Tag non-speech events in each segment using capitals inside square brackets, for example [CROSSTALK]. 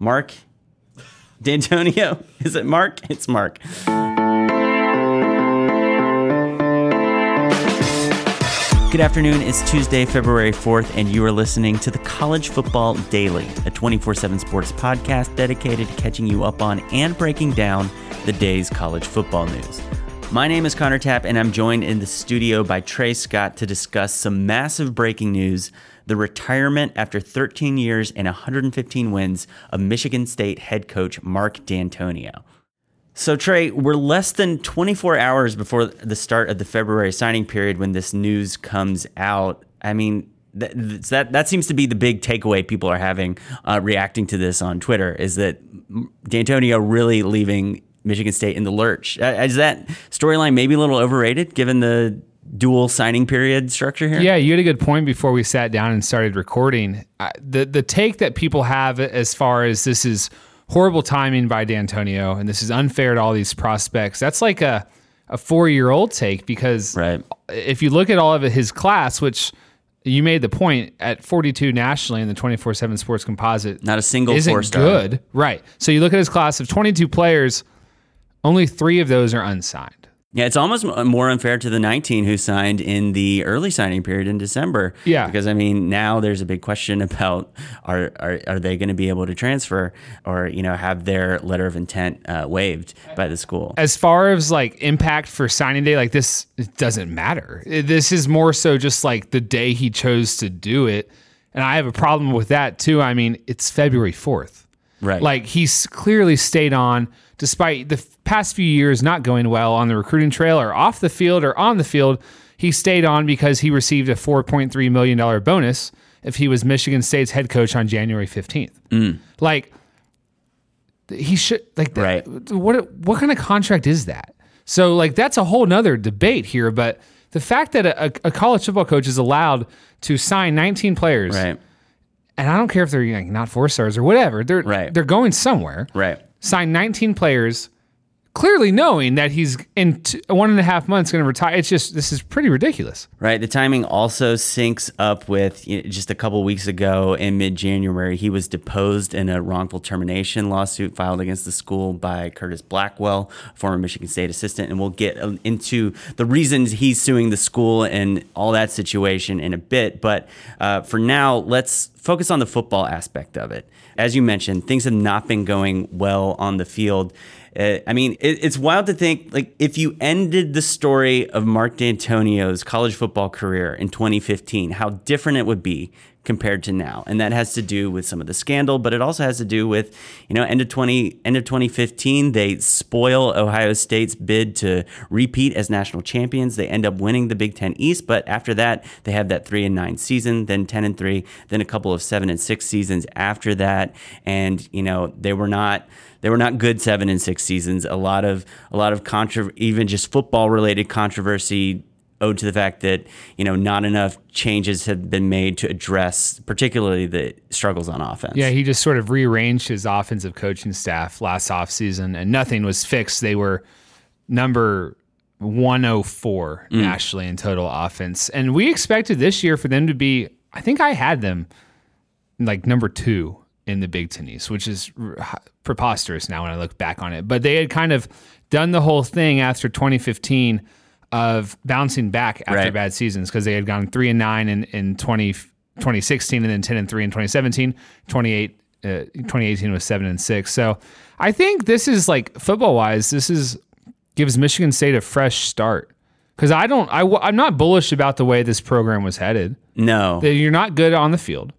Mark Dantonio. [LAUGHS] Is it Mark? It's Mark. Good afternoon. It's Tuesday, February 4th, and you are listening to the College Football Daily, a 24 7 sports podcast dedicated to catching you up on and breaking down the day's college football news. My name is Connor Tapp, and I'm joined in the studio by Trey Scott to discuss some massive breaking news the retirement after 13 years and 115 wins of Michigan State head coach Mark Dantonio. So, Trey, we're less than 24 hours before the start of the February signing period when this news comes out. I mean, that that, that seems to be the big takeaway people are having uh, reacting to this on Twitter is that Dantonio really leaving Michigan State in the lurch. Uh, is that storyline maybe a little overrated given the dual signing period structure here? Yeah, you had a good point before we sat down and started recording. I, the the take that people have as far as this is horrible timing by Dantonio and this is unfair to all these prospects. That's like a a four year old take because Right. if you look at all of his class, which you made the point at 42 nationally in the 24 7 sports composite, Not a single isn't four-star. good. Right. So you look at his class of 22 players, only three of those are unsigned. Yeah, it's almost more unfair to the 19 who signed in the early signing period in December. Yeah. Because, I mean, now there's a big question [LAUGHS] about are, are, are they going to be able to transfer or, you know, have their letter of intent uh, waived by the school? as far as like impact for signing day, like this it doesn't matter. This is more so just like the day he chose to do it. And I have a problem with that too. I mean, it's February 4th. Right. Like he's clearly stayed on despite the f- past few years not going well on the recruiting trail or off the field or on the field. He stayed on because he received a $4.3 million bonus if he was Michigan State's head coach on January 15th. Mm. Like, he should like that- Right. what what kind of contract is that so like that's a whole nother debate here but the fact that a, a college football coach is allowed to sign 19 players right. And i don't care if they're like, not four stars or whatever they're Right. they're going somewhere Right. sign 19 players clearly knowing that he's in t- one and a half months going to retire it's just this is pretty ridiculous Right. The timing also syncs up with you know, just a couple weeks ago in mid January, he was deposed in a wrongful termination lawsuit filed against the school by Curtis Blackwell, former Michigan State assistant. And we'll get uh, into the reasons he's suing the school and all that situation in a bit. But uh, for now, let's focus on the football aspect of it. As you mentioned, things have not been going well on the field. Uh, I mean, it, it's wild to think like if you ended the story of Mark Dantonio's college football career in 2015, how different it would be compared to now. And that has to do with some of the scandal, but it also has to do with, you know, end of 20 end of 2015, they spoil Ohio State's bid to repeat as national champions. They end up winning the Big 10 East, but after that, they have that 3 and 9 season, then 10 and 3, then a couple of 7 and 6 seasons after that, and you know, they were not they were not good seven and six seasons. A lot of a lot of contro- even just football related controversy owed to the fact that you know not enough changes have been made to address particularly the struggles on offense. Yeah, he just sort of rearranged his offensive coaching staff last offseason and nothing was fixed. They were number 104 nationally mm. in total offense. And we expected this year for them to be, I think I had them like number two in the Big Ten East, which is preposterous now when I look back on it. But they had kind of done the whole thing after 2015 of bouncing back after Right. bad seasons because they had gone three and nine in, in 20, 2016 and then 10 and three in 2017. 28, uh, 2018 was seven and six. So I think this is like football wise, this is gives Michigan State a fresh start. Because I don't, I, I'm not bullish about the way this program was headed. No. You're not good on the field.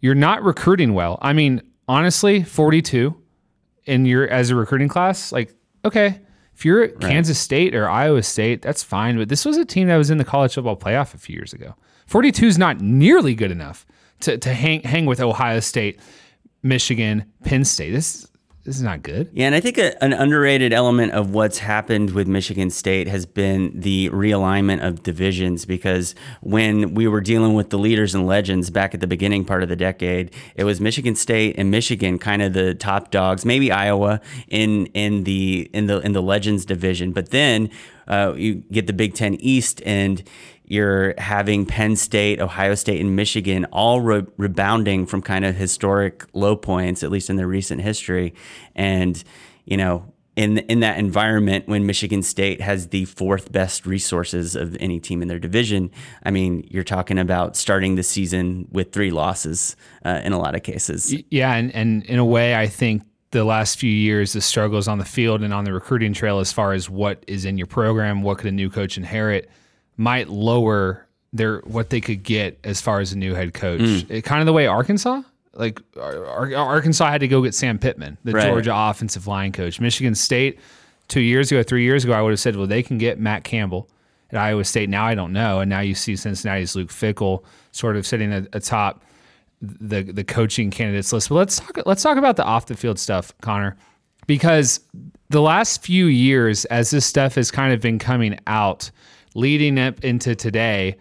You're not recruiting well. I mean, honestly, 42 in your as a recruiting class, like okay, if you're at Kansas State or Iowa State, that's fine. But this was a team that was in the college football playoff a few years ago. 42 is not nearly good enough to, to hang hang with Ohio State, Michigan, Penn State. This this is not good. Yeah, and I think a, an underrated element of what's happened with Michigan State has been the realignment of divisions because when we were dealing with the leaders and legends back at the beginning part of the decade, it was Michigan State and Michigan kind of the top dogs, maybe Iowa in in the in the in the legends division. But then uh, you get the Big Ten East and you're having Penn State, Ohio State, and Michigan all re- rebounding from kind of historic low points, at least in their recent history. And, you know, in in that environment when Michigan State has the fourth best resources of any team in their division, I mean, you're talking about starting the season with three losses uh, in a lot of cases. Yeah, and, and in a way, I think the last few years, the struggles on the field and on the recruiting trail, as far as what is in your program, what could a new coach inherit, might lower their what they could get as far as a new head coach. Mm. It, kind of the way Arkansas, like Ar- Ar- Arkansas had to go get Sam Pittman, the Right. Georgia offensive line coach. Michigan State, two years ago, three years ago, I would have said, well, they can get Matt Campbell at Iowa State. Now I don't know, and now you see Cincinnati's Luke Fickell sort of sitting at- atop the the coaching candidates list. But let's talk let's talk about the off the field stuff, Connor, because the last few years, as this stuff has kind of been coming out, leading up into today,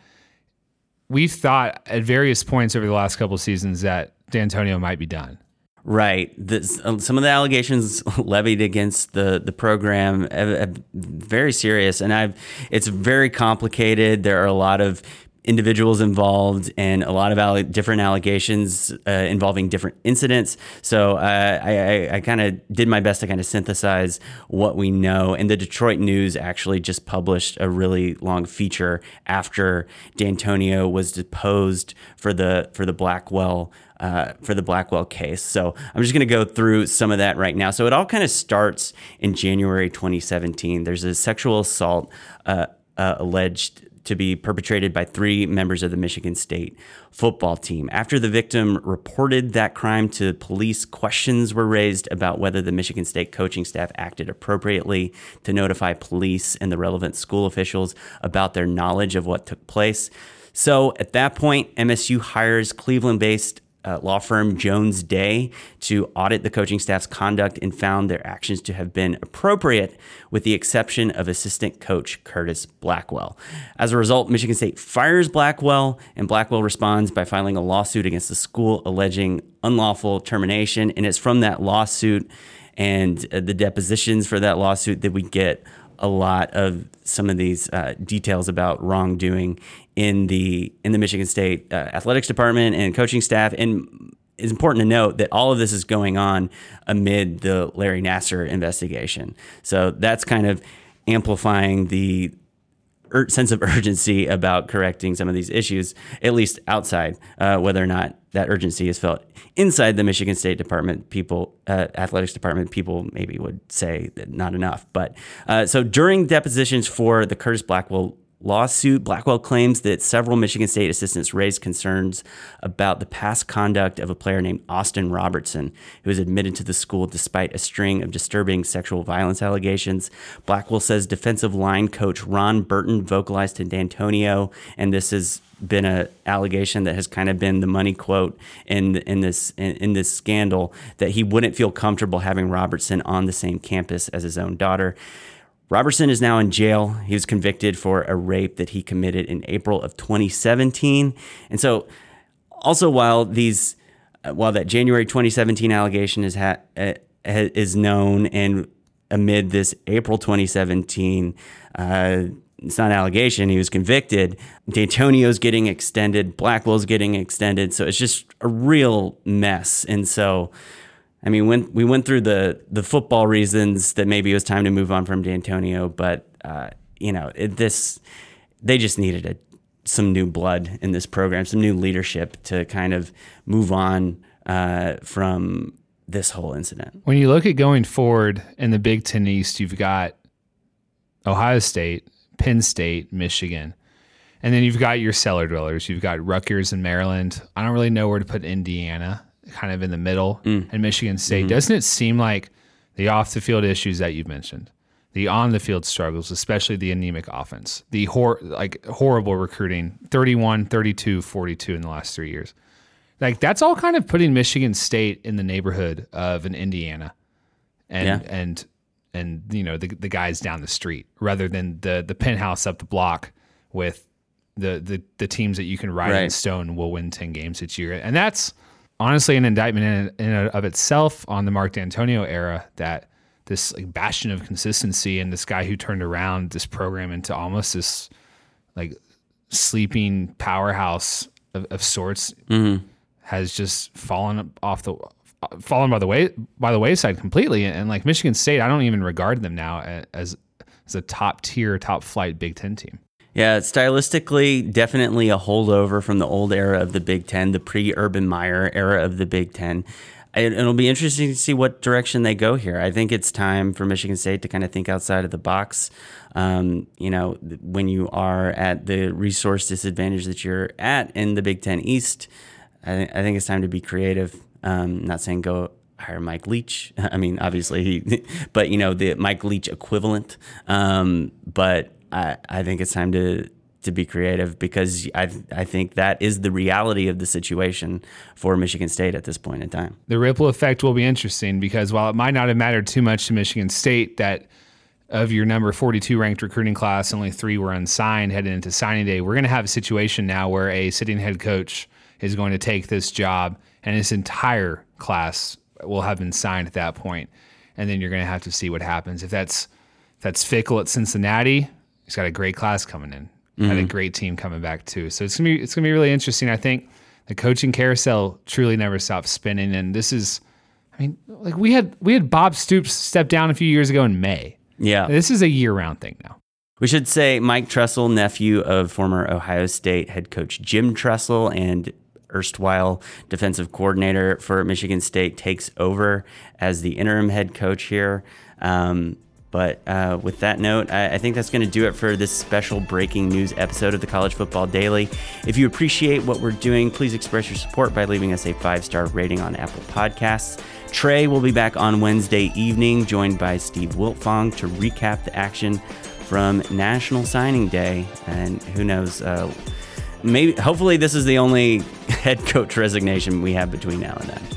we've thought at various points over the last couple of seasons that Dantonio might be done. Right. Uh, some of the allegations [LAUGHS] levied against the the program have very serious, and I've it's very complicated. There are a lot of individuals involved and a lot of alle- different allegations uh, involving different incidents. So uh, I, I, I kind of did my best to kind of synthesize what we know. And the Detroit News actually just published a really long feature after Dantonio was deposed for the for the Blackwell uh, for the Blackwell case. So I'm just going to go through some of that right now. So it all kind of starts in January 2017. There's a sexual assault uh, uh, alleged to be perpetrated by three members of the Michigan State football team. After the victim reported that crime to police, questions were raised about whether the Michigan State coaching staff acted appropriately to notify police and the relevant school officials about their knowledge of what took place. So at that point, MSU hires Cleveland based uh, law firm Jones Day to audit the coaching staff's conduct and found their actions to have been appropriate, with the exception of assistant coach Curtis Blackwell. As a result, Michigan State fires Blackwell, and Blackwell responds by filing a lawsuit against the school alleging unlawful termination. And it's from that lawsuit and uh, the depositions for that lawsuit that we get a lot of some of these uh, details about wrongdoing in the in the Michigan State uh, athletics department and coaching staff. And it's important to note that all of this is going on amid the Larry Nassar investigation. So that's kind of amplifying the ur- sense of [LAUGHS] urgency about correcting some of these issues, at least outside. Uh, whether or not that urgency is felt inside the Michigan State Department, people, uh, athletics department, people maybe would say that not enough. But uh, so during depositions for the Curtis Blackwell lawsuit, Blackwell claims that several Michigan State assistants raised concerns about the past conduct of a player named Austin Robertson, who was admitted to the school despite a string of disturbing sexual violence allegations. Blackwell says defensive line coach Ron Burton vocalized to Dantonio, and this has been a allegation that has kind of been the money quote in in this in, in this scandal that he wouldn't feel comfortable having Robertson on the same campus as his own daughter. Robertson is now in jail. He was convicted for a rape that he committed in April of 2017. And so, also while these, while that January 2017 allegation is uh, ha- is known, and amid this April 2017, uh, it's not an allegation. He was convicted. Dantonio's getting extended. Blackwell's getting extended. So it's just a real mess. And so. I mean, when we went through the the football reasons that maybe it was time to move on from Dantonio, but uh, you know, it, this they just needed a, some new blood in this program, some new leadership to kind of move on uh, from this whole incident. When you look at going forward in the Big Ten East, you've got Ohio State, Penn State, Michigan. And then you've got your cellar dwellers. You've got Rutgers and Maryland. I don't really know where to put Indiana, kind of in the middle, mm. and Michigan State. Mm-hmm. Doesn't it seem like the off the field issues that you've mentioned, the on the field struggles, especially the anemic offense, the hor- like horrible recruiting 31, 32, 42 in the last three years, like that's all kind of putting Michigan State in the neighborhood of an Indiana, and Yeah. and and you know the the guys down the street rather than the the penthouse up the block with the the the teams that you can write in stone will win ten games each year, and that's honestly an indictment in, in and of itself on the Mark Dantonio era that this like bastion of consistency and this guy who turned around this program into almost this like sleeping powerhouse of, of sorts mm-hmm. has just fallen off the fallen by the way by the wayside completely and like Michigan State I don't even regard them now as as a top tier top flight Big 10 team. Yeah, stylistically, definitely a holdover from the old era of the Big Ten, the pre Urban Meyer era of the Big Ten. It, it'll be interesting to see what direction they go here. I think it's time for Michigan State to kind of think outside of the box. Um, you know, when you are at the resource disadvantage that you're at in the Big Ten East, I, th- I think it's time to be creative. Um, not saying go hire Mike Leach. [LAUGHS] I mean, obviously, he, [LAUGHS] but you know the Mike Leach equivalent. Um, but I, I think it's time to to be creative because I I think that is the reality of the situation for Michigan State at this point in time. The ripple effect will be interesting because while it might not have mattered too much to Michigan State that of your number 42 ranked recruiting class, only three were unsigned heading into signing day. We're going to have a situation now where a sitting head coach is going to take this job and his entire class will have been signed at that point. And then you're going to have to see what happens. If that's if that's Fickell at Cincinnati, he's got a great class coming in. Had a great team coming back too. So it's gonna be it's gonna be really interesting. I think the coaching carousel truly never stops spinning. And this is I mean, like we had we had Bob Stoops step down a few years ago in May. Yeah, This is a year round thing now. We should say Mike Tressel, nephew of former Ohio State head coach Jim Tressel and erstwhile defensive coordinator for Michigan State, takes over as the interim head coach here. Um, but uh, with that note, I, I think that's going to do it for this special breaking news episode of the College Football Daily. If you appreciate what we're doing, please express your support by leaving us a five star rating on Apple Podcasts. Trey will be back on Wednesday evening, joined by Steve Wiltfong to recap the action from National Signing Day. And who knows, uh, maybe, hopefully, this is the only [LAUGHS] head coach resignation we have between now and then.